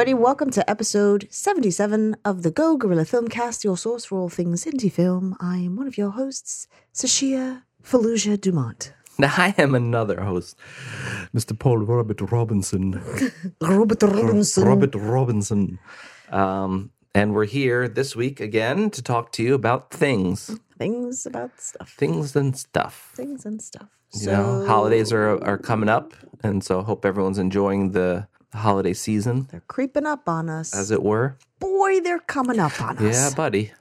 everybody. Welcome to episode 77 of the Go Gorilla Filmcast, your source for all things indie film. I am one of your hosts, Sashia Fallujah Dumont. Now, I am another host, Mr. Paul Robert Robinson. Robert Robinson. Robert Robinson. Um, and we're here this week again to talk to you about things, Things about stuff. things and stuff. Things and stuff. You know, holidays are are coming up, and so I hope everyone's enjoying the holiday season, They're creeping up on us. as it were. Boy, they're coming up on us. Yeah, buddy.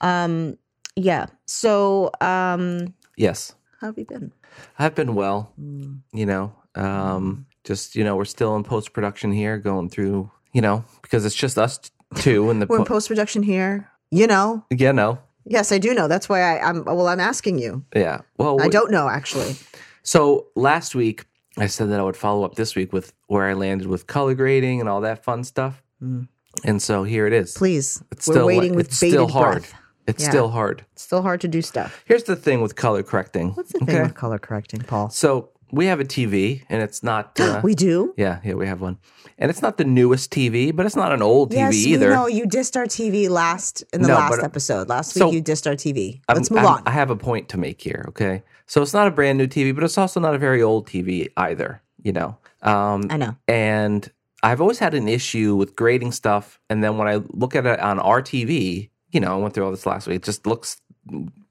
Um, yeah. So, um, Yes, how have you been? I've been well. Mm. You know, um, just you know, we're still in post production here, going through. You know, because it's just us two and the We're in post production here. You know. Yeah, no. Yes, I do know. That's why I, I'm. Well, I'm asking you. yeah. Well, I we- don't know actually. So last week, I said that I would follow up this week with where I landed with color grading and all that fun stuff. And so here it is. Mm. Please, It's we're still waiting with it's bated still hard. breath. It's Yeah. still hard. It's still hard to do stuff. Here's the thing with color correcting. What's the thing with color correcting, Paul? So we have a TV, and it's not. Uh, we do. yeah, yeah, we have one, and it's not the newest TV, but it's not an old TV yes, either. we know you dissed our TV last in the No, last but- episode. Last so- week you dissed our TV. I'm- Let's move I'm- on. I have a point to make here. Okay, so it's not a brand new TV, but it's also not a very old TV either. You know, um, I know. and I've always had an issue with grading stuff. And then when I look at it on our TV, you know, I went through all this last week. It just looks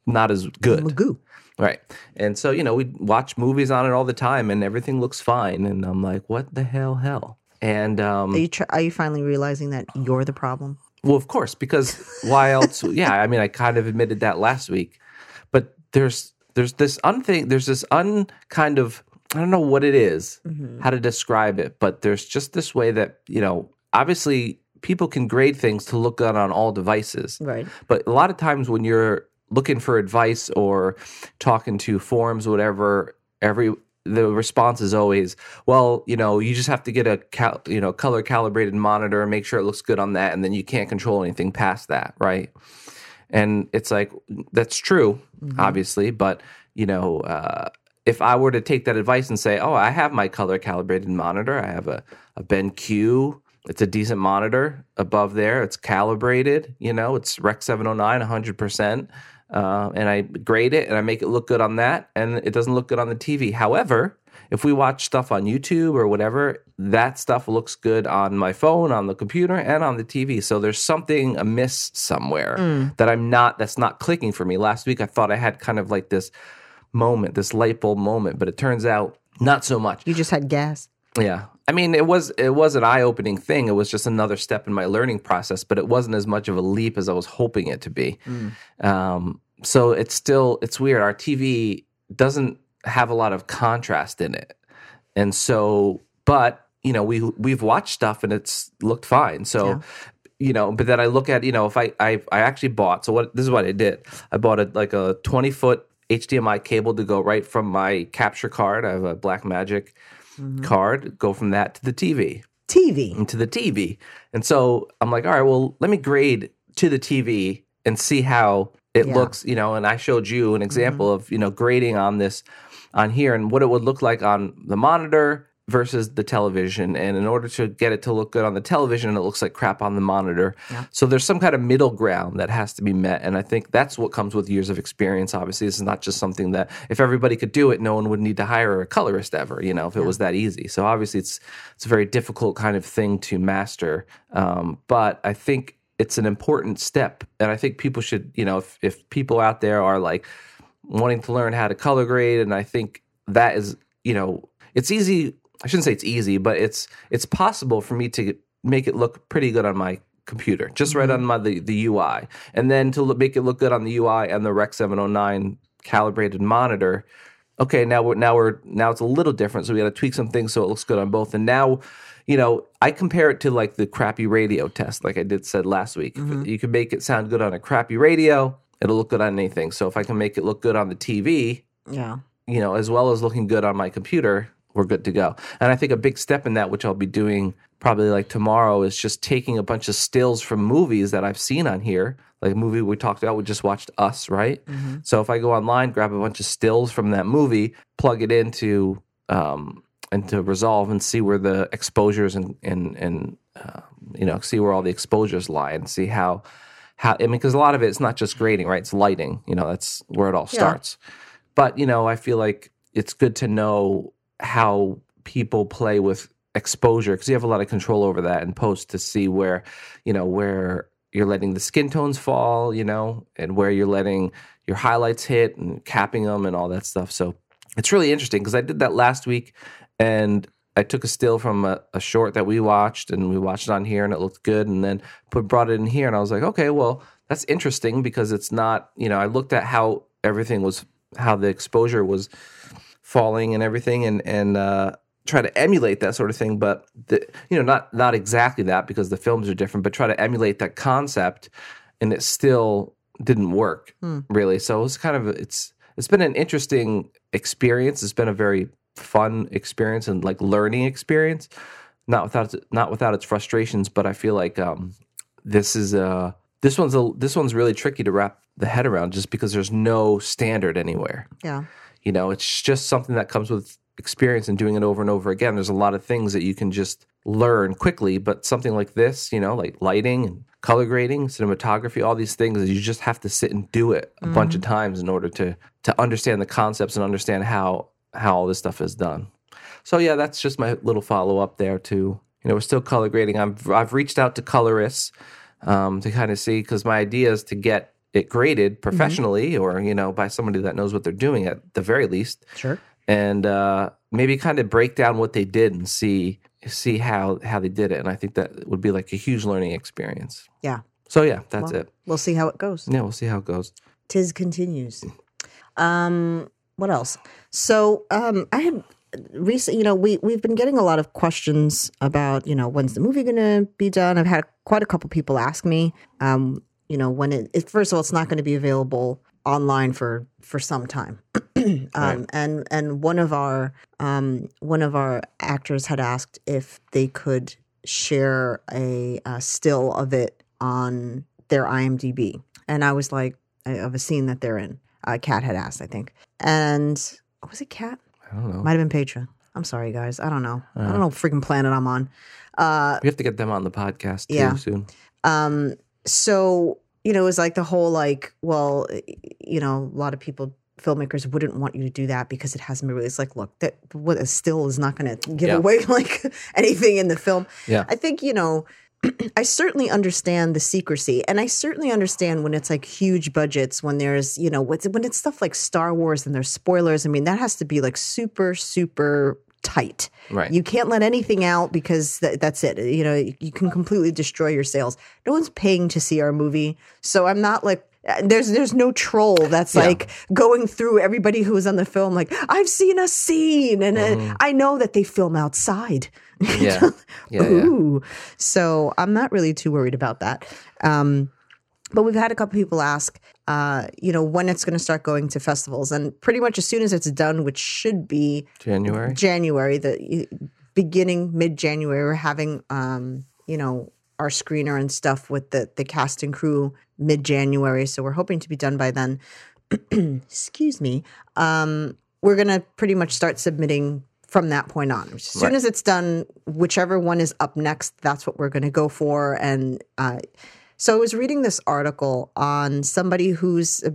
not as good, Magoo. right? And so you know, we watch movies on it all the time, and everything looks fine. And I'm like, what the hell, hell? And um, Are you tr- are you finally realizing that you're the problem? well, of course, because why else? yeah, I mean, I kind of admitted that last week, but there's there's this unthing there's this un kind of I don't know what it is, mm-hmm. how to describe it, but there's just this way that you know, obviously, people can grade things to look good on all devices, Right. but a lot of times when you're looking for advice or talking to forums, or whatever, every the response is always, well, you know, you just have to get a cal- you know color calibrated monitor and make sure it looks good on that, and then you can't control anything past that, right? And it's like that's true, obviously, but you know, uh, if I were to take that advice and say, oh, I have my color calibrated monitor, I have a a BenQ. It's a decent monitor above there. It's calibrated, you know, it's Rec 709, 100%. Uh, and I grade it and I make it look good on that, and it doesn't look good on the TV. However, if we watch stuff on YouTube or whatever, that stuff looks good on my phone, on the computer, and on the TV. So there's something amiss somewhere that I'm not, that's not clicking for me. Last week, I thought I had kind of like this moment, this light bulb moment, but it turns out not so much. You just had gas. Yeah. I mean, it was it was an eye-opening thing. It was just another step in my learning process, but it wasn't as much of a leap as I was hoping it to be. Um, so it's still it's weird. Our TV doesn't have a lot of contrast in it, and so but you know we we've watched stuff and it's looked fine. So. Yeah. You know, but then I look at you know if I I I actually bought so what this is what I did I bought a like a twenty foot HDMI cable to go right from my capture card I have a Blackmagic mm-hmm. card go from that to the TV TV. into the TV. And so I'm like, all right, well, let me grade to the TV and see how it Yeah. looks, you know. And I showed you an mm-hmm. example of, you know, grading on this on here and what it would look like on the monitor versus the television. And in order to get it to look good on the television, it looks like crap on the monitor. So there's some kind of middle ground that has to be met. And I think that's what comes with years of experience. Obviously, this is not just something that if everybody could do it, no one would need to hire a colorist ever, you know, if it was that easy. So obviously it's it's a very difficult kind of thing to master. Um, but I think it's an important step. And I think people should, you know, if, if people out there are like wanting to learn how to color grade, and I think that is, you know, it's easy. I shouldn't say it's easy, but it's it's possible for me to make it look pretty good on my computer, just right mm-hmm. on my the, the UI, and then to look, make it look good on the UI and the Rec 709 calibrated monitor. Okay, now we're now we're now it's a little different, so we got to tweak some things so it looks good on both. And now, you know, I compare it to like the crappy radio test, like I did said last week. If You can make it sound good on a crappy radio, it'll look good on anything. So if I can make it look good on the TV, Yeah. you know, as well as looking good on my computer, we're good to go. And I think a big step in that, which I'll be doing probably like tomorrow, is just taking a bunch of stills from movies that I've seen on here. Like a movie we talked about, we just watched Us, right? So if I go online, grab a bunch of stills from that movie, plug it into um, into Resolve, and see where the exposures and and and uh, you know, see where all the exposures lie and see how how I mean, because a lot of it, it's not just grading, right? It's lighting. You know, that's where it all Yeah. starts. But you know, I feel like it's good to know how people play with exposure because you have a lot of control over that in post to see where you know where you're letting the skin tones fall, you know, and where you're letting your highlights hit and capping them and all that stuff. So it's really interesting because I did that last week and I took a still from a, a short that we watched and we watched it on here and it looked good and then put brought it in here and I was like, okay, well, that's interesting because it's not, you know, I looked at how everything was how the exposure was falling and everything and and uh try to emulate that sort of thing but the, you know not not exactly that because the films are different but try to emulate that concept and it still didn't work Hmm. really so it's kind of it's it's been an interesting experience it's been a very fun experience and like learning experience not without not without its frustrations but i feel like um this is a this one's a this one's really tricky to wrap the head around just because there's no standard anywhere Yeah. you know, it's just something that comes with experience and doing it over and over again. There's a lot of things that you can just learn quickly, but something like this, you know, like lighting and color grading, cinematography, all these things, you just have to sit and do it a bunch of times in order to to understand the concepts and understand how how all this stuff is done. So yeah, that's just my little follow up there too. You know, we're still color grading. I've I've reached out to colorists um, to kind of see because my idea is to get it graded professionally or you know by somebody that knows what they're doing at the very least Sure. and uh, maybe kind of break down what they did and see see how how they did it and i think that would be like a huge learning experience Yeah. so yeah that's Well, it We'll see how it goes. yeah we'll see how it goes Tis continues. Um, what else? So, um, I had recent. You know, we we've been getting a lot of questions about you know when's the movie going to be done. I've had quite a couple people ask me. Um, you know, when it, it first of all, it's not going to be available online for for some time. um, Right. and and one of our um one of our actors had asked if they could share a, uh still of it on their IMDb, and I was like, of a scene that they're in. Uh, Kat had asked, I think, and was it Kat? i don't know Might have been Petra. I'm sorry, guys. I don't know. I Uh. don't know freaking planet I'm on. Uh, we have to get them on the podcast too Yeah. soon um, so you know, it was like the whole like, well, you know, a lot of people, filmmakers wouldn't want you to do that because it hasn't been released. Like, look, that what a still is not going to give Yeah. away like anything in the film. Yeah. I think you know. I certainly understand the secrecy, and I certainly understand when it's like huge budgets, when there's you know when it's stuff like Star Wars and there's spoilers. I mean, that has to be like super super tight. right You can't let anything out because th- that's it. You know, you, can completely destroy your sales. No one's paying to see our movie, so I'm not like uh, there's there's no troll that's Yeah. like going through everybody who was on the film. Like I've seen a scene, and uh, I know that they film outside. Yeah yeah yeah So I'm not really too worried about that. Um, but we've had a couple people ask, uh, you know, when it's going to start going to festivals, and pretty much as soon as it's done, which should be january January, the beginning mid January, we're having um, you know, our screener and stuff with the the cast and crew mid January. So we're hoping to be done by then. Excuse me. Um, we're gonna pretty much start submitting from that point on. As soon Right. as it's done, whichever one is up next, that's what we're gonna go for. And uh, so I was reading this article on somebody who's a,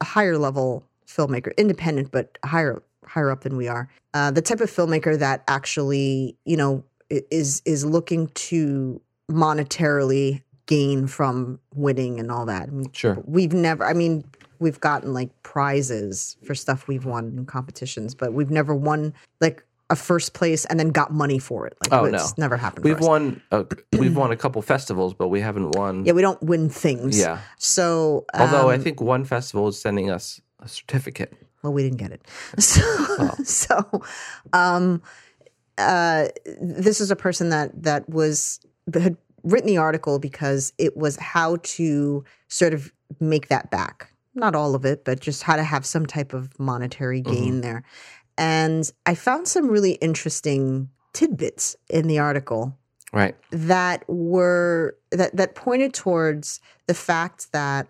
a higher level filmmaker, independent but higher higher up than we are. Uh, the type of filmmaker that actually, you know, is is looking to monetarily gain from winning and all that. I mean, sure we've never. I mean, we've gotten like prizes for stuff we've won in competitions, but we've never won like a first place and then got money for it. Like, Oh, it's no. never happened. we've won a, we've won a couple festivals but we haven't won Yeah, we don't win things. yeah So, although i um, think one festival is sending us a certificate Well, we didn't get it. So, so um, uh, this is a person that that was had written the article because it was how to sort of make that back. Not all of it, but just how to have some type of monetary mm-hmm. gain there. And I found some really interesting tidbits in the article right. that were that that pointed towards the fact that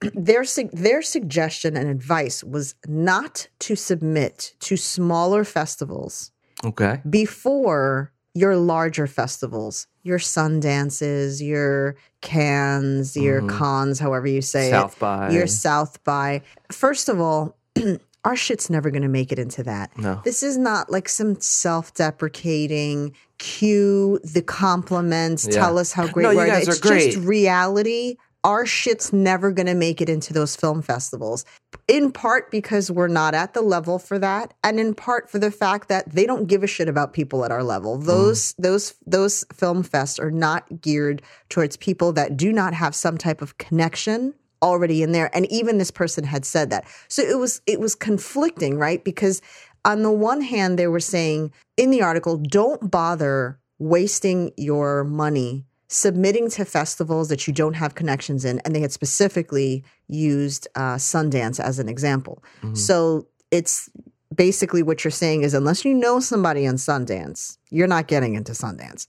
their their suggestion and advice was not to submit to smaller festivals okay. before your larger festivals, your Sundances, your Cannes, your cons, however you say Mm-hmm. South it, by. your South by. First of all, our shit's never going to make it into that. No. This is not like some self-deprecating cue the compliments, Yeah. tell us how great No, we you are. guys it's are great. just reality. Our shit's never going to make it into those film festivals. In part because we're not at the level for that, and in part for the fact that they don't give a shit about people at our level. Mm. Those those those film fests are not geared towards people that do not have some type of connection already in there. And even this person had said that. So it was it was conflicting, right? Because on the one hand, they were saying in the article, don't bother wasting your money submitting to festivals that you don't have connections in. And they had specifically used uh, Sundance as an example. So it's basically what you're saying is unless you know somebody in Sundance, you're not getting into Sundance.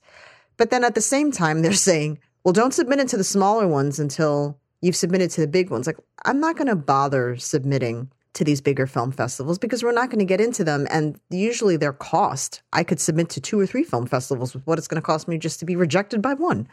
But then at the same time, they're saying, well, don't submit it to the smaller ones until you've submitted to the big ones. Like, I'm not going to bother submitting to these bigger film festivals because we're not going to get into them. And usually their cost, I could submit to two or three film festivals with what it's going to cost me just to be rejected by one.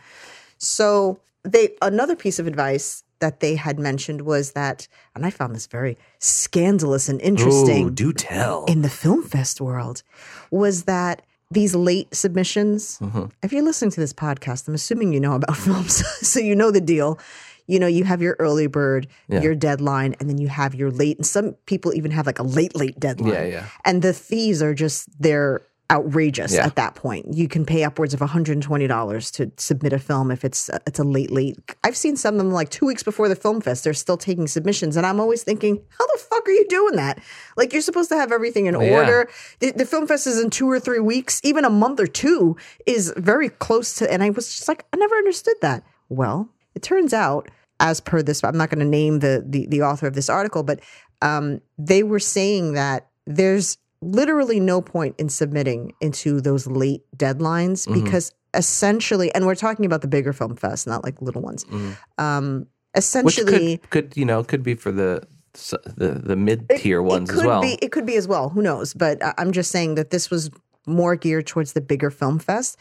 So they another piece of advice that they had mentioned was that, and I found this very scandalous and interesting Ooh, do tell. in the film fest world was that these late submissions Mm-hmm. if you're listening to this podcast i'm assuming you know about films so you know the deal you know you have your early bird Yeah. your deadline and then you have your late and some people even have like a late late deadline Yeah, yeah. and the fees are just they're outrageous Yeah. at that point. You can pay upwards of $120 to submit a film if it's a, it's a late late. I've seen some of them like two weeks before the film fest they're still taking submissions and i'm always thinking how the fuck are you doing that? Like you're supposed to have everything in Yeah. order. The, the film fest is in two or three weeks. Even a month or two is very close to and i was just like i never understood that. Well it turns out as per this i'm not going to name the, the the author of this article but um, they were saying that there's literally no point in submitting into those late deadlines Mm-hmm. because essentially and we're talking about the bigger film fest not like little ones um Mm-hmm. Which essentially could, could you know could be for the the the mid tier ones it could as well. Be, it could be as well. Who knows? But I'm just saying that this was more geared towards the bigger film fest,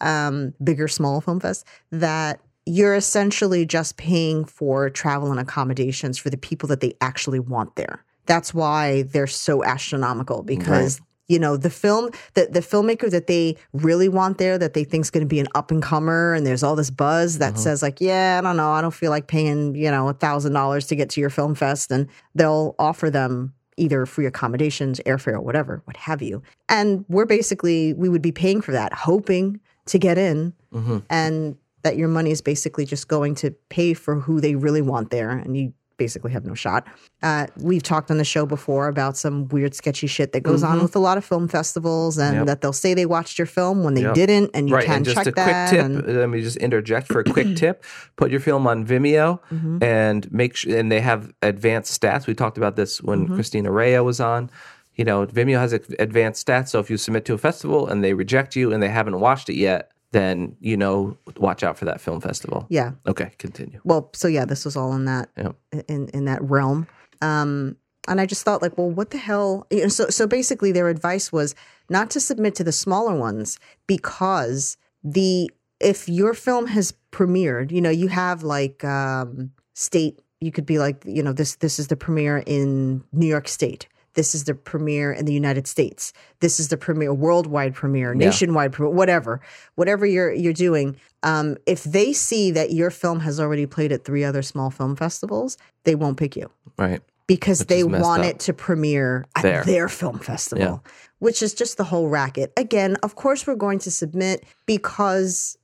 um, bigger small film fest. That you're essentially just paying for travel and accommodations for the people that they actually want there. That's why they're so astronomical because. You know the film, the the filmmaker that they really want there, that they think is going to be an up and comer, and there's all this buzz that says like, yeah, I don't know, I don't feel like paying you know a thousand dollars to get to your film fest, and they'll offer them either free accommodations, airfare, or whatever, what have you. And we're basically we would be paying for that, hoping to get in, Mm-hmm. and that your money is basically just going to pay for who they really want there, and you basically have no shot. Uh, we've talked on the show before about some weird, sketchy shit that goes on with a lot of film festivals, and Mm-hmm. Yep. that they'll say they watched your film when they Yep. didn't, and you right, can and just check a quick that. tip. and- Let me just interject for a quick tip. Put your film on Vimeo Mm-hmm. and make sure. And they have advanced stats. We talked about this when Mm-hmm. Christina Rea was on. You know, Vimeo has advanced stats. So if you submit to a festival and they reject you and they haven't watched it yet, then you know, watch out for that film festival. yeah. Okay, continue. Well, so yeah, this was all in that Yep. in in that realm. Um, and I just thought like, well, what the hell? You know, so so basically, their advice was not to submit to the smaller ones because the if your film has premiered, you know, you have like um, state. You could be like, you know, this this is the premiere in New York State. This is the premiere in the United States. This is the premiere, worldwide premiere, nationwide premiere, whatever, whatever you're you're doing. Um, if they see that your film has already played at three other small film festivals, they won't pick you Right. because they want it to premiere at There. their film festival, which is just the whole racket. Again, of course, we're going to submit because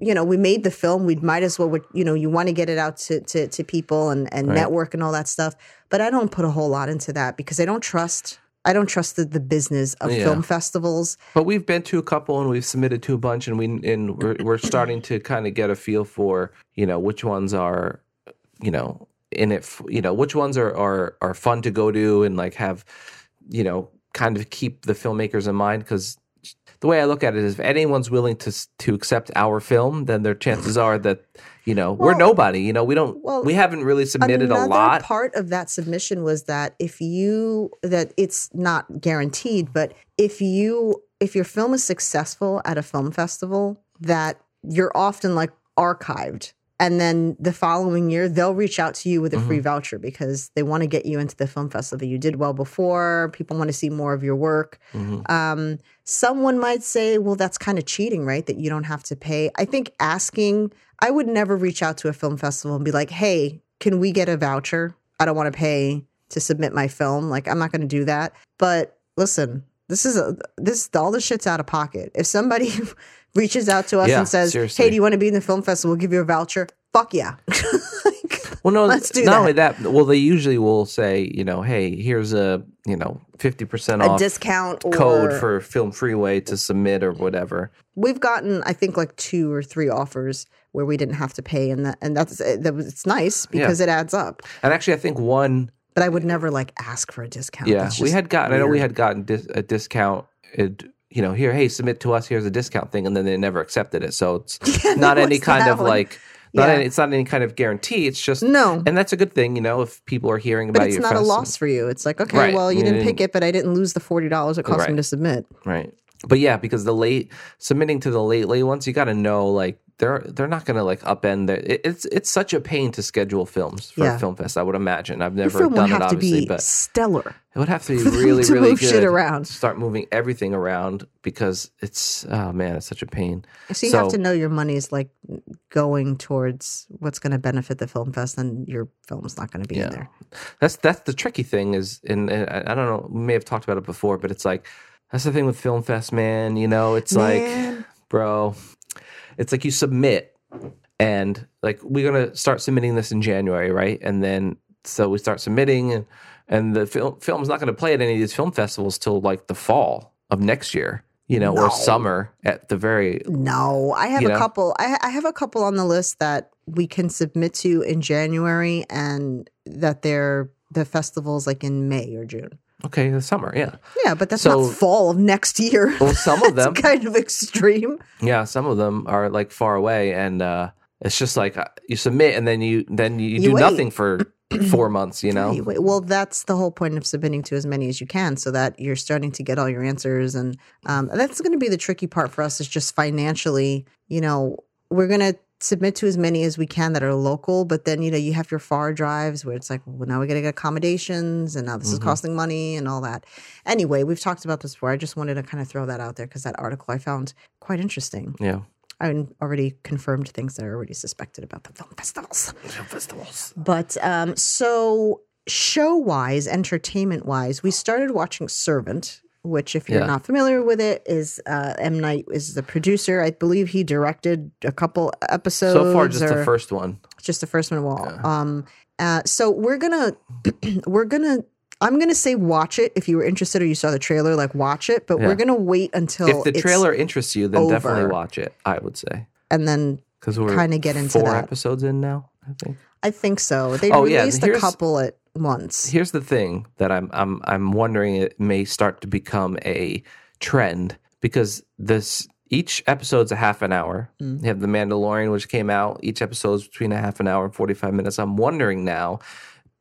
you know we made the film. We might as well, you know, you want to get it out to to, to people and and network and all that stuff. But I don't put a whole lot into that because I don't trust. I don't trust the, the business of Yeah. film festivals. But we've been to a couple and we've submitted to a bunch, and we and we're we're starting to kind of get a feel for you know which ones are you know in it you know which ones are are are fun to go to and like have you know kind of keep the filmmakers in mind because the way I look at it is if anyone's willing to to accept our film, then their chances are that you know we're nobody. You know we don't well, we haven't really submitted a lot. part of that submission was that if you that it's not guaranteed, but if you if your film is successful at a film festival, that you're often like archived. And then the following year, they'll reach out to you with a free voucher because they want to get you into the film festival. You did well before. People want to see more of your work. Mhm. Um, someone might say, well, that's kind of cheating, right? That you don't have to pay. I think asking, I would never reach out to a film festival and be like, hey, can we get a voucher? I don't want to pay to submit my film. Like, I'm not going to do that. But listen, this is a, this, all the shit's out of pocket. If somebody reaches out to us Yeah, and says, seriously. hey, do you want to be in the film festival? We'll give you a voucher. Fuck yeah. Like, Well, no, Let's do not that. only that. Well, they usually will say, you know, hey, here's a you know fifty percent off a discount code for FilmFreeway to submit or whatever. we've gotten i think like two or three offers where we didn't have to pay and that and that's eh, that was it's nice because it adds up And actually, I think one, but i would never like ask for a discount yeah, we had gotten. I know we had gotten dis- a discount. It, you know, here, hey, submit to us. Here's a discount thing, and then they never accepted it. So it's not any kind of one. like. Not Yeah. any, it's not any kind of guarantee. It's just no and that's a good thing, you know. If people are hearing about, but it's not a loss for you it's like okay Right. well you You didn't didn't- pick it but i didn't lose the $40 it cost me to submit right? But yeah, because the late submitting to the late late ones, you got to know like they're they're not going to like upend their. It, it's it's such a pain to schedule films for Yeah. a film fest. I would imagine. I've never film would done it have to obviously, be but stellar it would have to be really to really move good. shit around. Start moving everything around because it's oh man, it's such a pain. so you So- have to know your money is like going towards what's going to benefit the film fest and your film's not going to be Yeah. in there That's that's the tricky thing is, and, and I I don't know, we may have talked about it before, but it's like that's the thing with Film Fest, man. You know, it's like, bro, it's like you submit, and like we're gonna start submitting this in January, right? And then so we start submitting, and and the film film's not gonna play at any of these film festivals till like the fall of next year, you know, No. or summer at the very No, I have a know? couple. I, I have a couple on the list that we can submit to in January, and that they're the festivals like in May or June. Okay the summer, yeah. Yeah, but that's So- not fall of next year. Well, some of them, kind of extreme. Yeah, some of them are like far away, and uh, it's just like uh, you submit, and then you then you, You do wait. nothing for four months. You know, Well, that's the whole point of submitting to as many as you can, so that you're starting to get all your answers, and um, that's going to be the tricky part for us. Is just financially, you know, we're going to submit to as many as we can that are local, but then you know you have your far drives where it's like, well, now we got to get accommodations, and now this is Mhm. costing money and all that. Anyway, we've talked about this before. I just wanted to kind of throw that out there because that article I found quite interesting. yeah. I already confirmed things that I already suspected about the film festivals. Film festivals. But um, so show wise, entertainment wise, we started watching Servant, which, if you're Yeah. not familiar with it, is uh, M Night is the producer. I believe he directed a couple episodes. So far, just the first one. just the first one. Well, Yeah. um, uh, so we're gonna we're gonna. I'm gonna say watch it if you were interested or you saw the trailer. Like watch it, but Yeah. we're gonna wait until If the trailer interests you, then definitely watch it. I would say and then because we're Kinda get into four that. episodes in now. I think. I think so. They Oh, yeah, released a couple at once. Here's the thing that I'm I'm I'm wondering it may start to become a trend because this each episode's a half an hour. Mm. You have The Mandalorian, which came out. Each episode's between a half an hour and 45 minutes. I'm wondering now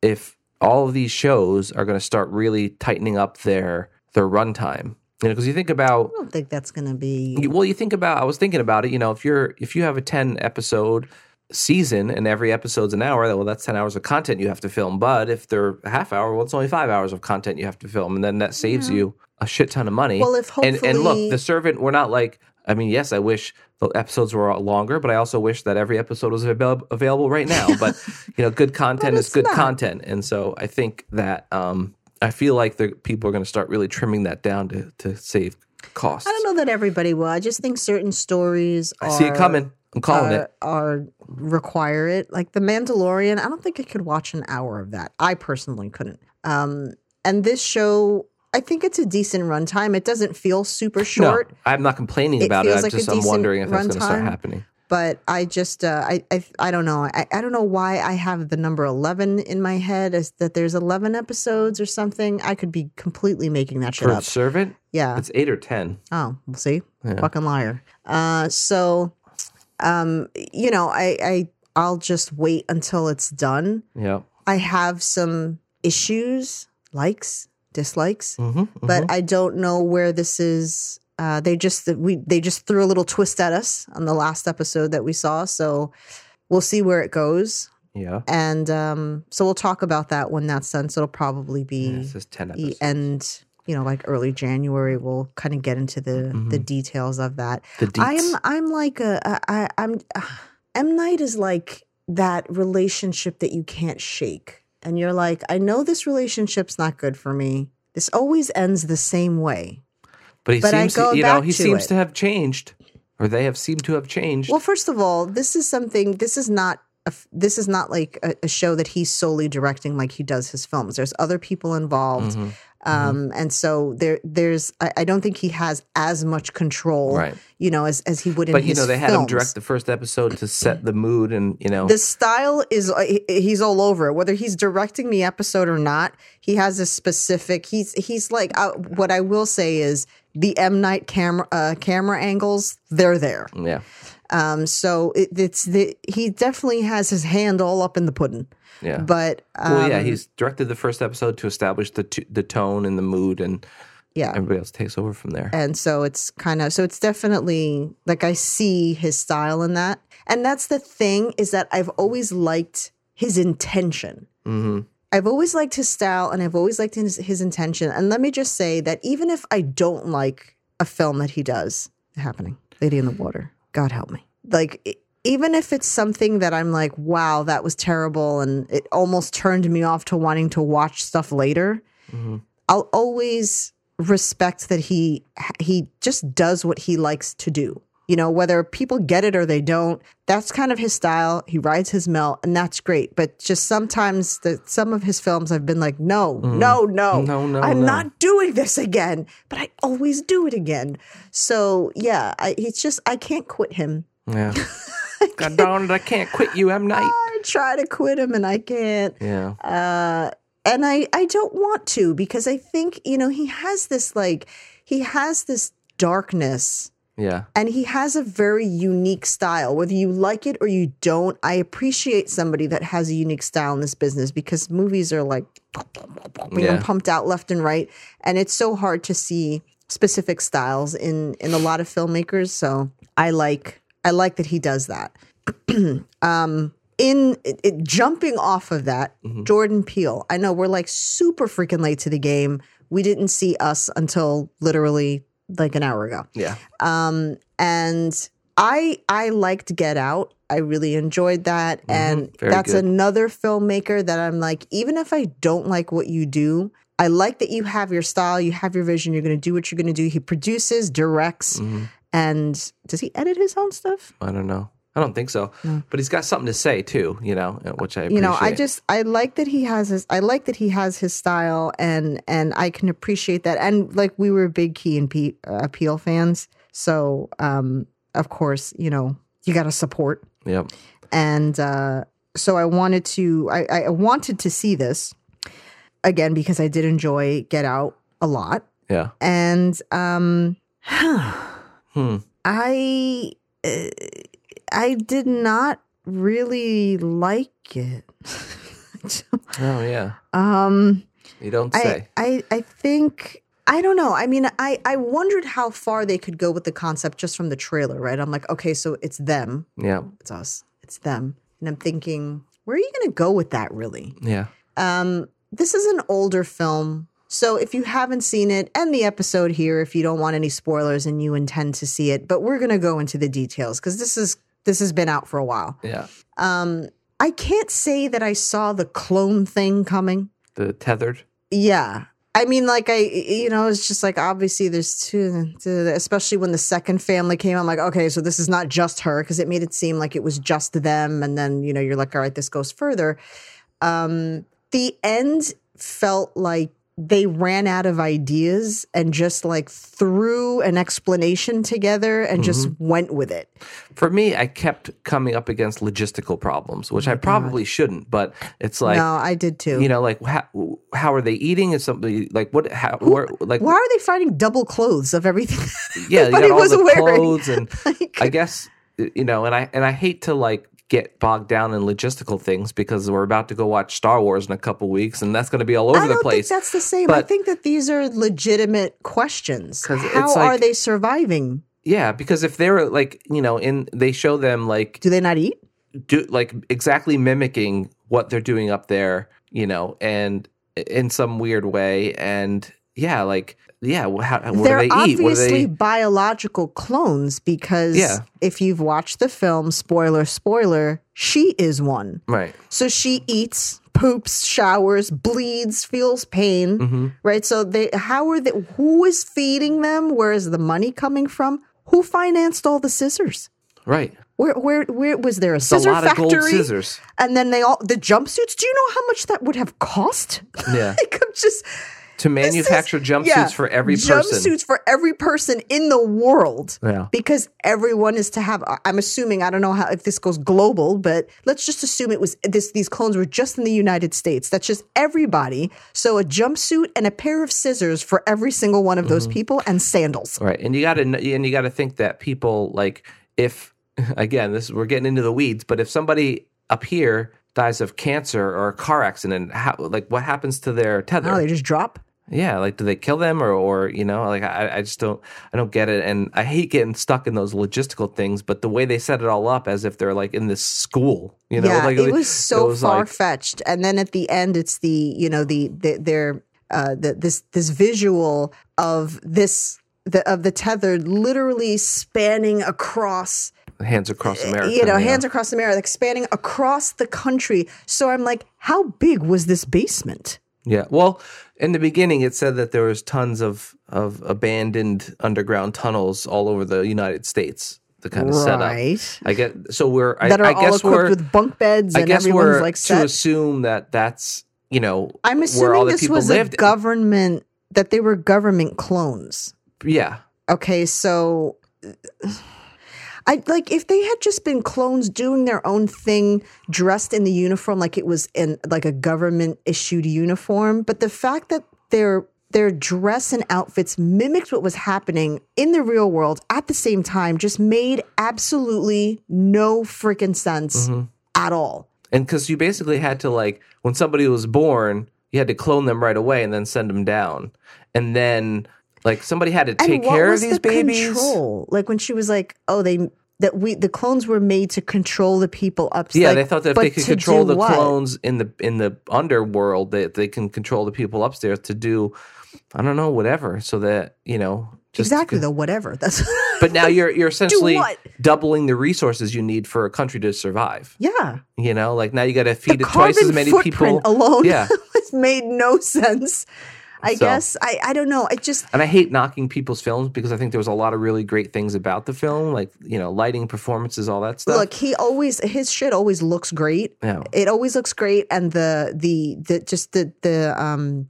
if all of these shows are going to start really tightening up their their runtime. You know, because you think about I don't think that's gonna be. you- well, you think about. I was thinking about it. You know, if you're if you have a 10 episode season and every episode's an hour, well, that's 10 hours of content you have to film. But if they're a half hour, well, it's only five hours of content you have to film, and then that saves you a shit ton of money. Well, if and and look, the servant. We're not like. I mean, yes, I wish the episodes were longer, but I also wish that every episode was avail- available right now. But you know, good content is good not. content, and so I think that um, I feel like the people are going to start really trimming that down to to save costs. I don't know that everybody will. I just think certain stories. I see it coming. I'm calling are, it. are require it. Like the Mandalorian, I don't think I could watch an hour of that. I personally couldn't. Um, and this show, I think it's a decent runtime. It doesn't feel super short, No, I'm not complaining It about it. I'm like just I'm wondering if that's going to start happening. but I just uh, I, I I don't know. I, I don't know why I have the number eleven in my head as that there's eleven episodes or something. I could be completely making that shit For up. servant, Yeah. it's eight or ten. Oh, we'll see. Yeah. Fucking liar. Uh, so, um, you know, I, I, I'll just wait until it's done. Yeah. I have some issues, likes, dislikes, Mm-hmm, but I don't know where this is Uh, they just we they just threw a little twist at us on the last episode that we saw, so we'll see where it goes. Yeah. And um, so we'll talk about that when that's done. So it'll probably be Yeah, 10 the end, you know, like early January. We'll kind of get into the the details of that. the deets. I'm I'm like a I, I'm M Night is like that relationship that you can't shake, and you're like, I know this relationship's not good for me. This always ends the same way. but he but seems, to, you know, he to seems it. to have changed, or they have seemed to have changed. Well, first of all, this is something. This is not. A, this is not like a, a show that he's solely directing, like he does his films. There's other people involved, Mhm. Um, and so there, there's. I, I don't think he has as much control, Right. you know, as as he would in But you know, they had him direct the first episode to set the mood, and you know, the style is uh, he's all over it. Whether he's directing the episode or not he has a specific he's he's like uh, what i will say is the m night camera uh, camera angles they're there. Yeah, um so it, it's the he definitely has his hand all up in the pudding yeah. but um, well, yeah, he's directed the first episode to establish the t- the tone and the mood, and yeah everybody else takes over from there. and so it's kind of so it's definitely like i see his style in that and that's the thing is that i've always liked his intention hmm I've always liked his style and I've always liked his, his intention. And let me just say that even if I don't like a film that he does, happening, Lady in the Water, God help me. Like, e- even if it's something that I'm like, wow, that was terrible, and it almost turned me off to wanting to watch stuff later, hmm I'll always respect that he he just does what he likes to do. You know, whether people get it or they don't, that's kind of his style. He rides his mill, and that's great. But just sometimes, the, some of his films, I've been like, no, no, no, No, no, I'm no. not doing this again. But I always do it again. So yeah, I, it's just I can't quit him. Yeah. God darn it, I can't quit you, M Night. I try to quit him, and I can't. Yeah. uh, and I I don't want to because I think you know he has this like he has this darkness Yeah. and he has a very unique style whether you like it or you don't I appreciate somebody that has a unique style in this business because movies are like you know pumped out left and right and it's so hard to see specific styles in in a lot of filmmakers so I like I like that he does that. Um in it, it- jumping off of that jordan peele i know we're like super freaking late to the game. We didn't see us until literally like an hour ago. Yeah. um and i i liked get out. I really enjoyed that. And very that's good. another filmmaker that i'm like even if i don't like what you do i like that you have your style you have your vision you're going to do what you're going to do. He produces directs Mhm. And does he edit his own stuff I don't know. I don't think so. But he's got something to say too, you know, uh, which I appreciate. you know i just i like that he has his i like that he has his style and and i can appreciate that and like we were big key and Pe- uh, appeal fans so um of course you know you got to support Yep. and uh so i wanted to i i wanted to see this again because i did enjoy get out a lot Yeah. and um Hmm. i uh, i did not really like it Oh yeah. um You don't I, say. I I think I don't know. I mean, I I wondered how far they could go with the concept just from the trailer, right? I'm like, okay, so it's them, yeah. it's us, it's them, and I'm thinking, where are you going to go with that, really? Yeah. Um, this is an older film, so if you haven't seen it, end the episode here if you don't want any spoilers and you intend to see it. But we're going to go into the details because this is this has been out for a while. Yeah. Um, I can't say that I saw the clone thing coming. The tethered. Yeah. I mean, like I, you know, it's just like obviously there's two, two especially when the second family came. I'm like, okay, so this is not just her because it made it seem like it was just them, and then you know you're like, all right, this goes further. Um, the end felt like they ran out of ideas and just like threw an explanation together and just mm-hmm. went with it. For me, I kept coming up against logistical problems, which oh I probably shouldn't. But it's like, no, I did too. you know, like how, how are they eating? Is somebody like what? How? Where, like Why are they finding double clothes of everything? yeah, everybody was the wearing? clothes and Like- I guess you know, and I and I hate to like get bogged down in logistical things because we're about to go watch Star Wars in a couple weeks, and that's going to be all over I the don't place. think that's the same. I think that these are legitimate questions. How like- are they surviving? yeah, because if they're like, you know, in they show them like Do they not eat? do like exactly mimicking what they're doing up there, you know, and in some weird way, and yeah, like yeah, wh- how, what They're do they eat? Do obviously they? biological clones because Yeah. if you've watched the film, spoiler, spoiler, she is one. Right. So she eats, poops, showers, bleeds, feels pain, hmm right? So they how are they who is feeding them? Where is the money coming from? Who financed all the scissors? Right. Where where where was there a a scissor lot of gold factory? scissors. And then they all the jumpsuits. Do you know how much that would have cost? Yeah. like I'm just To manufacture jumpsuits yeah, for every person. Jumpsuits for every person in the world. Yeah. Because everyone is to have. I'm assuming I don't know how if this goes global, but let's just assume it was this. These clones were just in the United States. That's just everybody. So a jumpsuit and a pair of scissors for every single one of Mm-hmm. those people, and sandals. Right. And you got to and you got to think that people like if again, this we're getting into the weeds, but if somebody up here dies of cancer or a car accident, how, like what happens to their tether? Oh, they just drop. Yeah, like do they kill them or or you know, like I, I just don't I don't get it. And I hate getting stuck in those logistical things, but the way they set it all up as if they're like in this school, you know, yeah, like it was so like- far fetched. And then at the end, it's the you know the the their uh, the, this this visual of this the of the tethered literally spanning across hands across America. you know yeah. hands across America, like spanning across the country. So I'm like, how big was this basement? Yeah. Well, in the beginning, it said that there was tons of of abandoned underground tunnels all over the United States The kind of set. Right. I get so we're I, That are I all guess equipped we're with bunk beds I and guess everyone's we're like to assume that that's you know I'm assuming the this people was a lived. government that they were government clones. yeah. Okay, so I like if they had just been clones doing their own thing, dressed in the uniform like it was in like a government issued uniform, but the fact that their their dress and outfits mimicked what was happening in the real world at the same time just made absolutely no freaking sense Mm-hmm. at all. And because you basically had to like when somebody was born, you had to clone them right away and then send them down, and then like somebody had to take and what care of was these the babies. Control? Like when she was like, "Oh, they that we the clones were made to control the people upstairs." Yeah, they thought that if but they could control the what? clones in the in the underworld, that they can control the people upstairs to do, I don't know, whatever, so that you know, just exactly though. Whatever. That's But now you're you're essentially doubling the resources you need for a country to survive. yeah. You know, like now you got to feed the it twice as many people. alone Yeah. has made no sense. I So- guess I I don't know. I just And I hate knocking people's films because I think there was a lot of really great things about the film, like you know, lighting, performances, all that stuff. look. He always his shit always looks great. Yeah. It always looks great, and the the the just the the um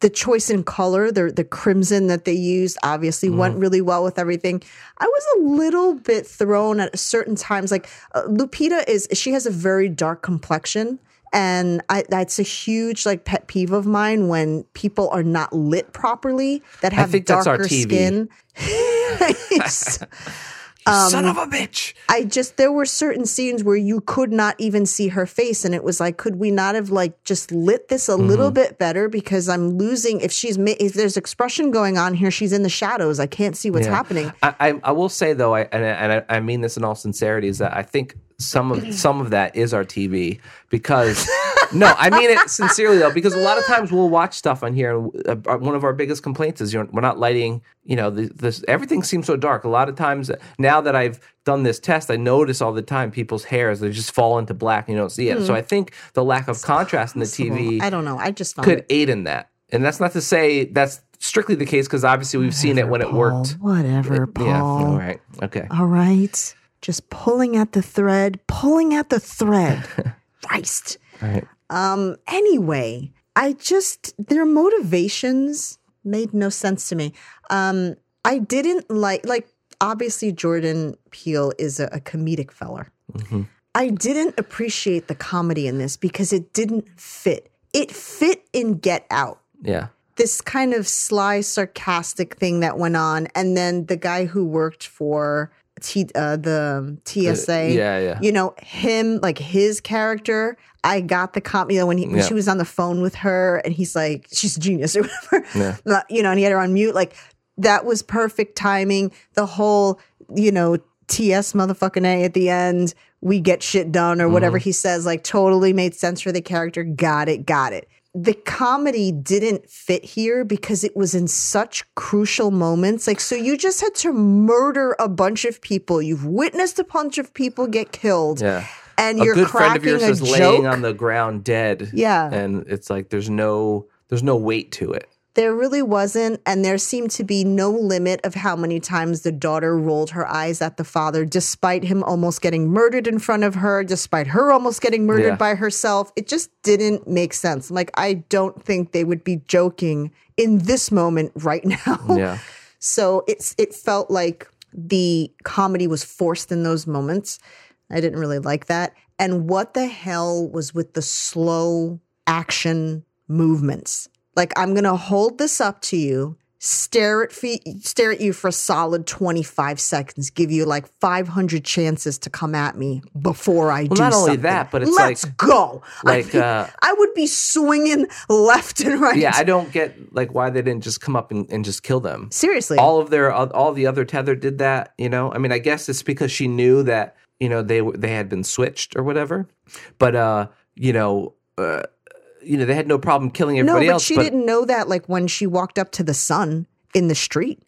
the choice in color, the the crimson that they used, obviously Mm-hmm. went really well with everything. I was a little bit thrown at certain times. Like uh, Lupita is, she has a very dark complexion. And I, that's a huge like pet peeve of mine when people are not lit properly that have think that's our darker skin. Um, son of a bitch. I just there were certain scenes where you could not even see her face, and it was like, could we not have like just lit this a little Mm-hmm. bit better? Because I'm losing if she's if there's expression going on here, she's in the shadows. I can't see what's Yeah. happening. I, I, I will say though, I and, I- and I mean this in all sincerity, is that I think some of some of that is our TV because no, I mean it sincerely though because a lot of times we'll watch stuff on here. And uh, one of our biggest complaints is you're, we're not lighting. You know, the, this everything seems so dark. A lot of times now that I've done this test, I notice all the time people's hairs they just fall into black and you don't see it. So I think the lack of contrast in the TV I don't know. I just could it. aid in that. And that's not to say that's strictly the case because obviously we've seen it when it worked. Paul, whatever, Paul. Yeah. All right. Okay. All right. Just pulling at the thread, pulling at the thread. Christ. Right. Um, anyway, I just their motivations made no sense to me. Um, I didn't like like obviously Jordan Peele is a, a comedic feller. Mm-hmm. I didn't appreciate the comedy in this because it didn't fit. It fit in Get Out. Yeah. This kind of sly, sarcastic thing that went on, and then the guy who worked for T, uh, the TSA. yeah, yeah. You know him, like his character. I got the com. You know when, he, when Yeah. she was on the phone with her, and he's like, "She's a genius" or whatever. Yeah. You know, and he had her on mute. Like that was perfect timing. The whole, you know, TS motherfucking A at the end. We get shit done or whatever Mm-hmm. he says. Like totally made sense for the character. Got it. Got it. The comedy didn't fit here because it was in such crucial moments. Like, so you just had to murder a bunch of people. You've witnessed a bunch of people get killed. Yeah. And a you're good friend of cracking yours a is joke. laying on the ground dead. Yeah. And it's like there's no there's no weight to it. There really wasn't, and there seemed to be no limit of how many times the daughter rolled her eyes at the father, despite him almost getting murdered in front of her, despite her almost getting murdered Yeah. by herself. It just didn't make sense. Like, I don't think they would be joking in this moment right now. Yeah. So it's it felt like the comedy was forced in those moments. I didn't really like that. And what the hell was with the slow action movements? Like I'm gonna hold this up to you, stare at fe- stare at you for a solid 25 seconds, give you like 500 chances to come at me before I do not only something. that, but it's like let's like- go. like, I, uh, I would be swinging left and right. Yeah, I don't get like why they didn't just come up and, and just kill them. seriously. All of their all the other tether did that, you know. I mean, I guess it's because she knew that, you know, they they had been switched or whatever. But uh, you know, uh, you know, they had no problem killing No, everybody but else, she but she didn't know that. Like when she walked up to the son in the street,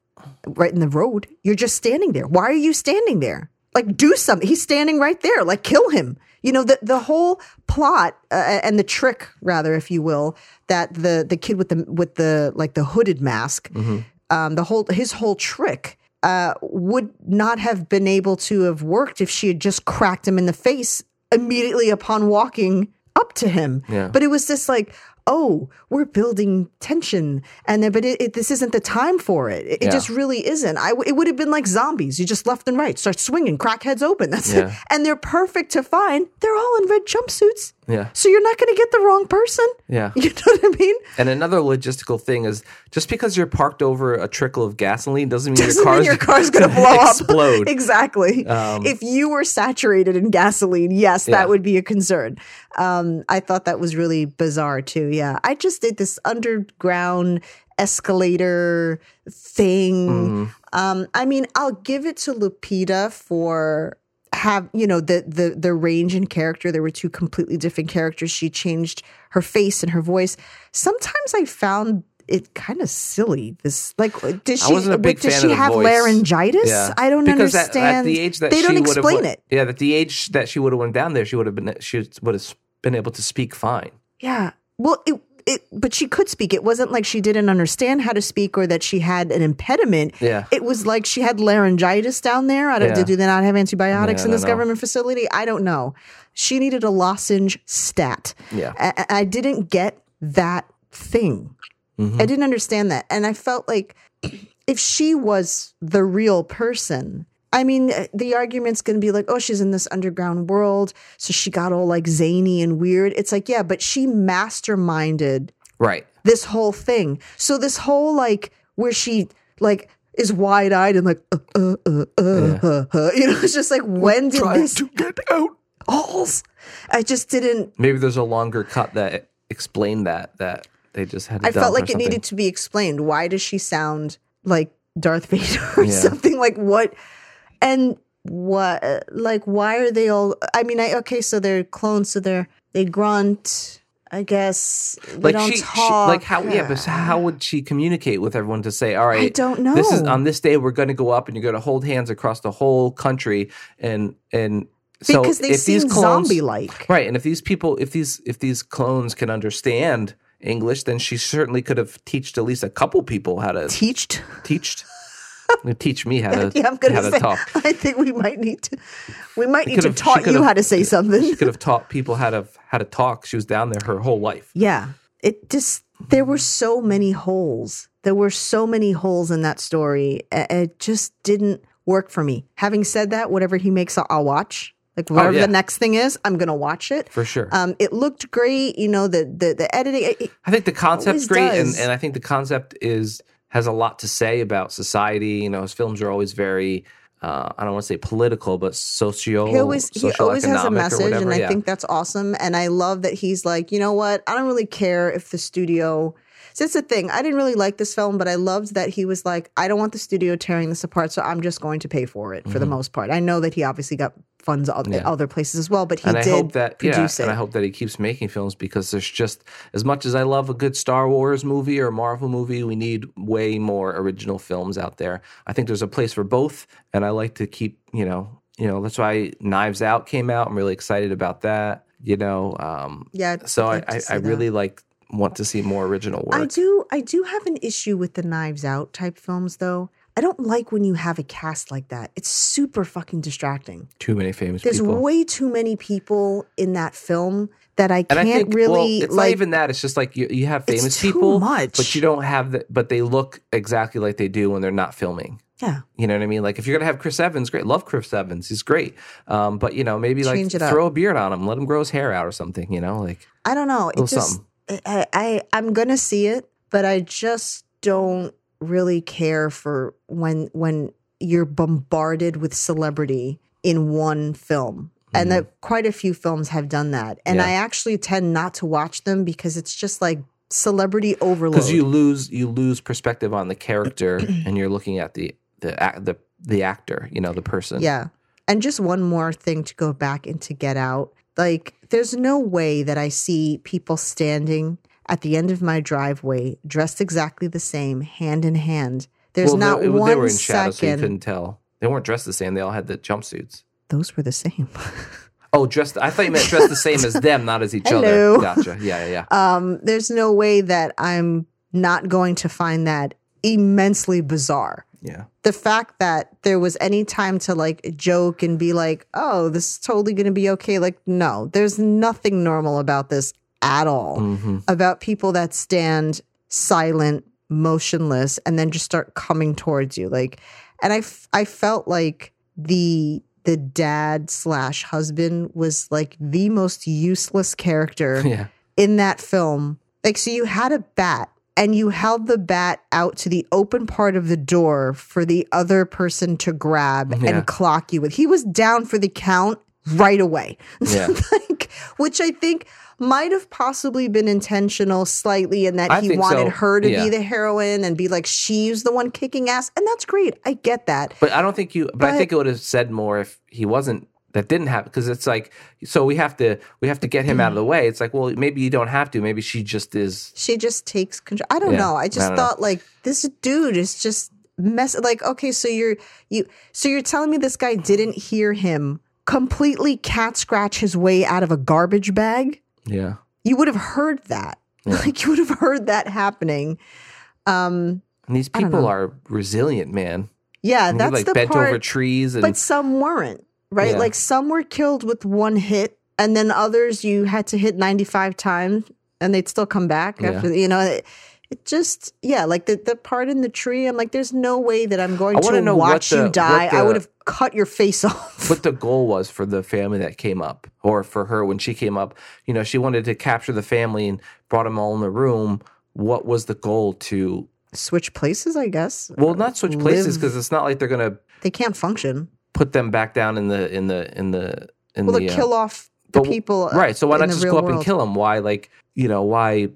right in the road, you're just standing there. Why are you standing there? Like do something. He's standing right there. Like kill him. You know the the whole plot uh, and the trick, rather, if you will, that the the kid with the with the like the hooded mask, Mm-hmm. um, the whole his whole trick. Uh, would not have been able to have worked if she had just cracked him in the face immediately upon walking up to him. Yeah. But it was just like, oh, we're building tension, and then, but it, it, this isn't the time for it. It, it Yeah. just really isn't. I it would have been like zombies. You just left and right, start swinging, crack heads open. That's it. And they're perfect to find. They're all in red jumpsuits, yeah, so you're not going to get the wrong person. yeah. You know what I mean? And another logistical thing is just because you're parked over a trickle of gasoline doesn't mean Doesn't your car's mean your car's going to blow up. explode. exactly. Um, if you were saturated in gasoline, yes, Yeah. that would be a concern. Um, I thought that was really bizarre too. Yeah, I just did this underground escalator thing. Mm-hmm. Um, I mean, I'll give it to Lupita for have you know the the the range in character. There were two completely different characters. She changed her face and her voice. Sometimes I found it kind of silly. This like did I she wasn't a big did fan she have voice. laryngitis? Yeah. I don't because understand. At, at the age that they she don't explain went- it. Yeah, at the age that she would have went down there, she would have been she would have been able to speak fine. Yeah. Well, it, it, but she could speak. It wasn't like she didn't understand how to speak or that she had an impediment. Yeah. It was like she had laryngitis down there. I don't, Yeah. Do they not have antibiotics Yeah, in this know. government facility? I don't know. She needed a lozenge stat. Yeah. I, I- didn't get that thing. Mhm. I didn't understand that. And I felt like if she was the real person, I mean, uh, the argument's going to be like, oh, she's in this underground world. So she got all like zany and weird. It's like, yeah, but she masterminded Right. this whole thing. So this whole like where she like is wide eyed and like, uh, uh, uh, uh, uh, uh, you know, it's just like, when did this get out. balls? I just didn't Maybe there's a longer cut that explained that that they just had. I felt like it needed to be explained. Why does she sound like Darth Vader or Yeah. something? Like what? And what? Like why are they all? I mean, I okay, so they're clones, so they're they grunt. I guess they like don't she, she talk. like how yeah but how would she communicate with everyone to say all right I don't know. this is on this day we're going to go up and you're going to hold hands across the whole country and and so because they if seem these clones zombie like. right and if these people if these if these clones can understand english then she certainly could have teached at least a couple people how to Teached. teach teach me how to Yeah, I'm gonna how say. to talk I think we might need to. We might need to taught you how to say something. she could have taught people how to how to talk she was down there her whole life Yeah. It just, there were so many holes. There were so many holes in that story. It just didn't work for me. Having said that, whatever he makes, I'll- watch. Like whatever Oh, yeah. the next thing is, I'm gonna watch it. for sure Um, it looked great. You know, the the the editing. it- I think the concept's great, and, and I think the concept is has a lot to say about society. You know, his films are always very uh, I don't want to say political, but socio. he always he always has a message and i yeah. think that's awesome and i love that he's like you know what i don't really care if the studio so that's the thing i didn't really like this film but i loved that he was like i don't want the studio tearing this apart so i'm just going to pay for it for the most part i know that he obviously got funds other, Mm-hmm. Yeah. other places as well but he and I did hope that yeah, produce and I hope that he keeps making films because there's just as much as I love a good Star Wars movie or a Marvel movie, we need way more original films out there. I think there's a place for both, and I like to keep you know you know that's why Knives Out came out. I'm really excited about that. You know, um, yeah so I I, I really like want to see more original work. I do I do have an issue with the Knives Out type films though. I don't like when you have a cast like that. It's super fucking distracting. Too many famous There's people. way too many people in that film that I can't I think really well, it's like not even that. It's just like you, you have It's famous people, much. but you don't have the. But they look exactly like they do when they're not filming. yeah. You know what I mean? Like if you're gonna have Chris Evans, great. Love Chris Evans. He's great. Um, but you know, maybe like Change up. throw a beard on him, let him grow his hair out or something. You know, like I don't know. It little just something. I, I I'm gonna see it, but I just don't really care for when when you're bombarded with celebrity in one film. And that quite a few films have done that. And Mm-hmm. Yeah. I actually tend not to watch them because it's just like celebrity overload. because you lose you lose perspective on the character, and you're looking at the the the the actor. You know, the person. Yeah. And just one more thing to go back into Get Out. Like, there's no way that I see people standing at the end of my driveway dressed exactly the same, hand in hand. There's Well, not they, one they were in shadow, so you second. couldn't tell. They weren't dressed the same. They all had the jumpsuits. Those were the same. Oh, dressed. I thought you meant dressed the same as them, not as each Hello. other. Gotcha. Yeah, yeah, yeah. um, there's no way that I'm not going to find that immensely bizarre. Yeah. the fact that there was any time to like joke and be like, oh, this is totally going to be okay. Like, no, there's nothing normal about this at all. hmm About people that stand silent, motionless, and then just start coming towards you. Like, and I, f- I felt like the the dad slash husband was like the most useless character Yeah. in that film. Like, so you had a bat and you held the bat out to the open part of the door for the other person to grab Yeah. and clock you with. He was down for the count right away. Yeah. like, which I think might have possibly been intentional slightly in that I he wanted so. her to Yeah. be the heroine and be like, she's the one kicking ass. And that's great. I get that. But I don't think you. But, I think it would have said more if he wasn't. That didn't happen because it's like so we have to we have to get him out of the way. It's like well maybe you don't have to. Maybe she just is. she just takes control. I don't Yeah, know. I I just know. thought like this dude is just mess. Like okay, so you're you so you're telling me this guy didn't hear him completely cat scratch his way out of a garbage bag? Yeah. You would have heard that. Yeah. Like you would have heard that happening. Um, And these people are resilient, man. yeah, And that's like the bent part. over trees and but some weren't right. Yeah. Like some were killed with one hit, and then others you had to hit ninety five times, and they'd still come back Yeah. after. You know, it, it just yeah, like the the part in the tree. I'm like, there's no way that I'm going wanna know watch the- you die. what I would have cut your face off. what the goal was for the family that came up or for her when she came up. You know, she wanted to capture the family and brought them all in the room. What was the goal to? Switch places, I guess. Well, not switch places because it's not like they're gonna They can't function. put them back down in the in the in the in Well, the to uh, kill off the but- people, uh, right. So why not the just go up world. and kill them? Why like you know why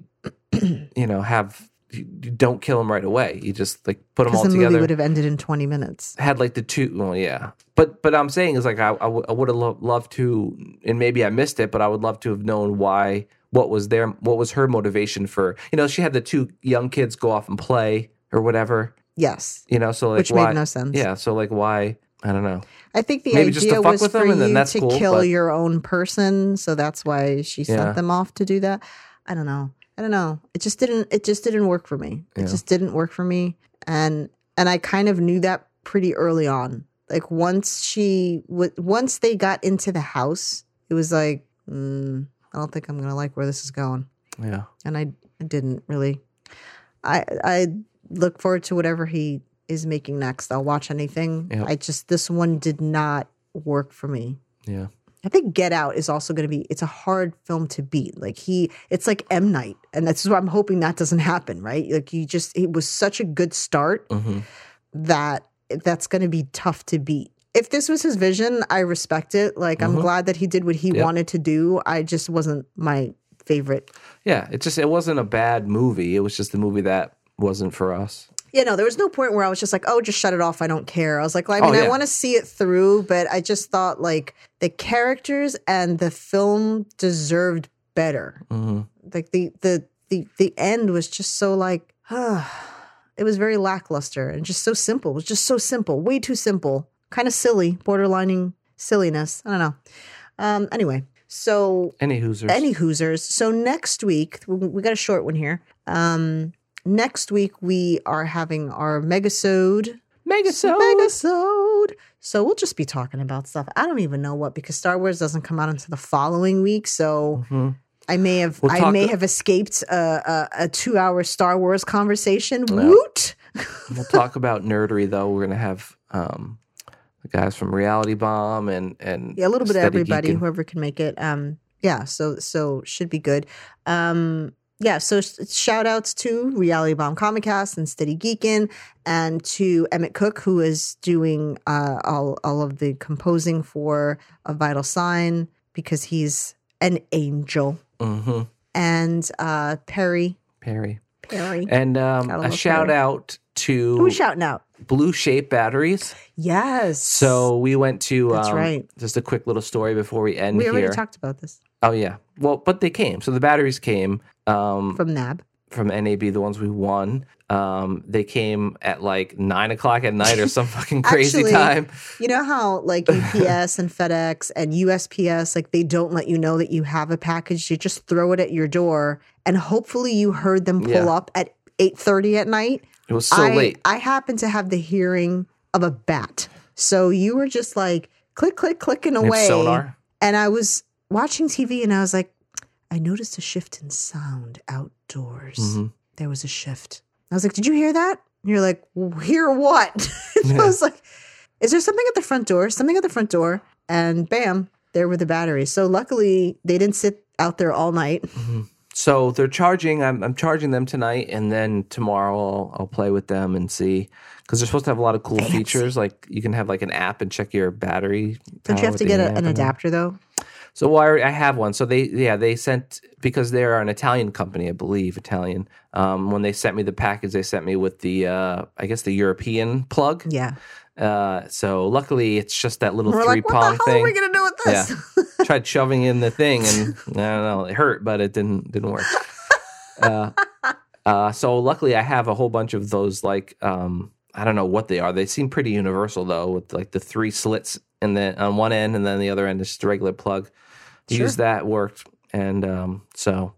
you know have you don't kill them right away. You just like put them all the movie together. would have ended in 20 minutes. had like the two well yeah but but i'm saying is like i, I would have lo- loved to and maybe i missed it but i would love to have known why what was their what was her motivation for you know she had the two young kids go off and play or whatever Yes. you know so like Which why made no sense. yeah so like why i don't know I think the Maybe idea was for them, you to cool, kill but- your own person, so that's why she sent Yeah. them off to do that. I don't know. I don't know. It just didn't. It just didn't work for me. It Yeah. just didn't work for me, and and I kind of knew that pretty early on. Like once she w- once they got into the house, it was like mm, I don't think I'm gonna like where this is going, yeah and I, I didn't really. I I look forward to whatever he is making next. I'll watch anything. Yep. I just this one did not work for me. yeah I think Get Out is also going to be it's a hard film to beat. Like he it's like M Night and that's why I'm hoping that doesn't happen, right? Like you just it was such a good start hmm that that's going to be tough to beat. if this was his vision, I respect it. Like I'm Mhm. glad that he did what he Yep. wanted to do. I just wasn't my favorite. Yeah, it just it wasn't a bad movie. It was just a movie that wasn't for us. You know, there was no point where I was just like, "Oh, just shut it off. I don't care." I was like, I Oh, mean, I want to see it through, but I just thought like the characters and the film deserved better. hmm Like the the the the end was just so like, it was very lackluster and just so simple. It was just so simple, way too simple, kind of silly, borderlining silliness. I don't know. Um, anyway, so Any Hoosers. any Hoosers. So next week we we got a short one here. Um, next week we are having our megasode. Megasode. Megasode. So we'll just be talking about stuff. I don't even know what because Star Wars doesn't come out until the following week. So Mhm. I may have We'll I may have escaped a, a, a two hour Star Wars conversation. Woot! We'll talk about nerdery though. We're gonna have um, the guys from Reality Bomb and and Yeah, a little bit of everybody, Geekin'. whoever can make it. Um, yeah, so so should be good. Um, yeah, so shout outs to Reality Bomb Comic Cast and Steady Geekin, and to Emmett Cook, who is doing uh, all all of the composing for A Vital Sign because he's an angel, hmm and uh, Perry Perry. Perry. And um, a shout Perry. out to we shouting out? Blue Shape Batteries. Yes. So we went to That's um, right. just a quick little story before we end we already here. talked about this oh yeah. Well, but they came. So the batteries came um, from NAB. from NAB, the ones we won. Um, they came at like nine o'clock at night or some fucking crazy Actually, time. You know how like UPS and FedEx and USPS like they don't let you know that you have a package. You just throw it at your door and hopefully you heard them pull Yeah. up at 8:30 at night. It was so I late. I happen to have the hearing of a bat. So you were just like click click clicking They away. sonar. And I was watching TV and I was like I noticed a shift in sound outdoors. Mhm. There was a shift. I was like, "Did you hear that?" And you're like, "Hear what?" Yeah. I was like, "Is there something at the front door? Something at the front door?" And bam, there were the batteries. So luckily, they didn't sit out there all night. So they're charging. I'm, I'm charging them tonight, and then tomorrow I'll, I'll play with them and see because they're supposed to have a lot of cool Fancy. features. Like you can have like an app and check your battery. Don't you have to get a, an adapter though? So well, I, already- I have one. So they yeah they sent because they're an Italian company, I believe Italian. Um, when they sent me the package, they sent me with the uh, I guess the European plug. Yeah. Uh, so luckily it's just that little We're three like, what the hell thing. are we gonna do with this? tried shoving in the thing and I don't know, it hurt, but it didn't didn't work. Uh, uh, so luckily I have a whole bunch of those like um, I don't know what they are. They seem pretty universal though, with like the three slits and then on one end and then the other end is just a regular plug. Sure. Use that worked. And um, so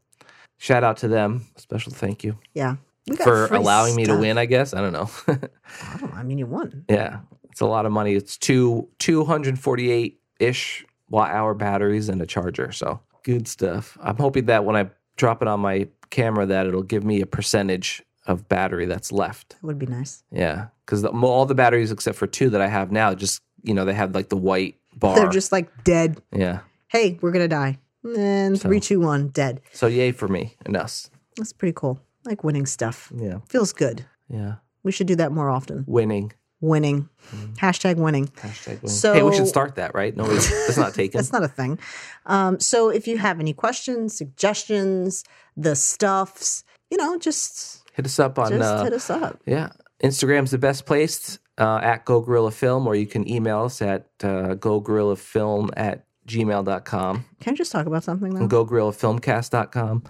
shout out to them. Special thank you yeah. We got for allowing me to win, I guess. I don't know. I, don't. I mean, you won. Yeah, it's a lot of money. It's two two hundred forty eight ish watt hour batteries and a charger. So good stuff. I'm hoping that when I drop it on my camera, that it'll give me a percentage of battery that's left. That would be nice. Yeah, because all the batteries except for two that I have now, just you know, they have like the white bar. They're just like dead. yeah. Hey, we're gonna die. And So- three, two, one, dead. So yay for me and us. That's pretty cool. Like winning stuff. Yeah, Feels good. yeah. We should do that more often. Winning. Winning. Hashtag winning. Hashtag winning. So- hey, we should start that, right? No, it's not taken. That's not a thing. Um, so if you have any questions, suggestions, the stuffs, you know, just hit us up on just uh, hit us up. Yeah. Instagram's the best place uh, at Go Gorilla Film, or you can email us at uh, gogorillafilm at gmail.com Can I just talk about something though? gogorillafilmcast.com.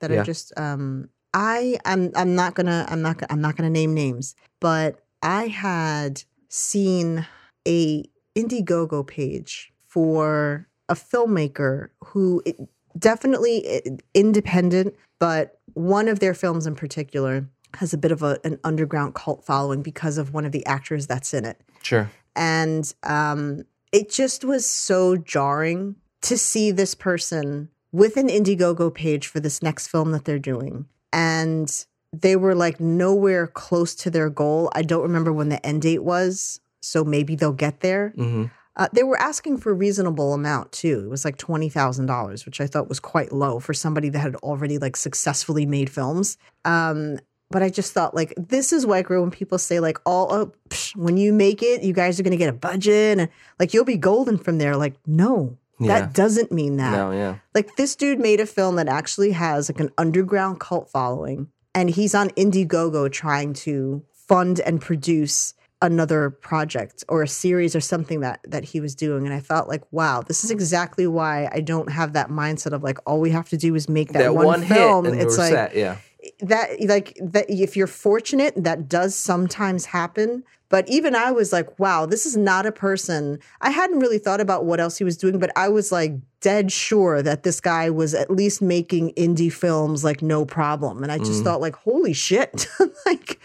that I just um I I'm I'm not gonna I'm not gonna I'm not gonna name names, but I had seen a Indiegogo page for a filmmaker who it, definitely independent, but one of their films in particular has a bit of a, an underground cult following because of one of the actors that's in it Sure. and um, it just was so jarring to see this person with an Indiegogo page for this next film that they're doing, and they were like nowhere close to their goal. I don't remember when the end date was, so maybe they'll get there. hmm Uh, they were asking for a reasonable amount too. It was like twenty thousand dollars, which I thought was quite low for somebody that had already like successfully made films. Um, but I just thought like this is why I grew when people say like all oh, psh, when you make it, you guys are gonna get a budget and like you'll be golden from there. Like no, Yeah. that doesn't mean that. No, yeah. Like this dude made a film that actually has like an underground cult following, and he's on Indiegogo trying to fund and produce another project or a series or something that that he was doing and i thought like wow this is exactly why i don't have that mindset of like all we have to do is make that, That, one, one, film it's like set. Yeah. That like that if you're fortunate that does sometimes happen but even i was like wow this is not a person i hadn't really thought about what else he was doing but i was like dead sure that this guy was at least making indie films like no problem and i just Mm. thought like holy shit like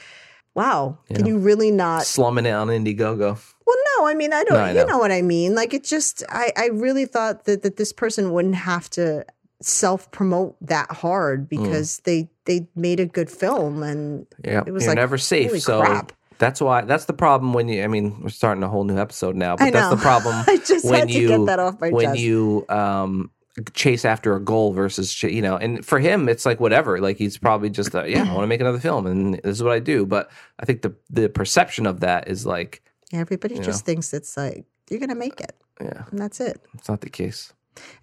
wow can you really not Slumming it on Indiegogo. well, no, I mean, I don't, No, I you know. know what I mean? Like, it just, I, I really thought that, that this person wouldn't have to self promote that Mm. hard because they, they made a good film and Yeah. It was You're like, never safe. So crap. that's why that's the problem when you I mean, we're starting a whole new episode now, but that's the problem I just when had to you get that off my when chest. you um chase after a goal versus ch- you know and for him it's like whatever like he's probably just uh, yeah i want to make another film and this is what i do but i think the the perception of that is like Everybody just thinks it's like, you're going to make it. yeah And that's it. it's not the case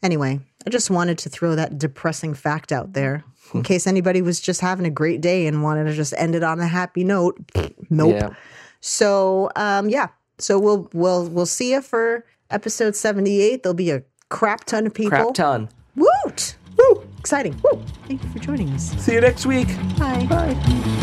Anyway, I just wanted to throw that depressing fact out there. In case anybody was just having a great day and wanted to just end it on a happy note. Nope. yeah So um, yeah, so we'll we'll we'll see you for episode seventy eight. There'll be a crap ton of people. crap ton Woot! Woo! Exciting! Woo! Thank you for joining us. see you next week Bye. bye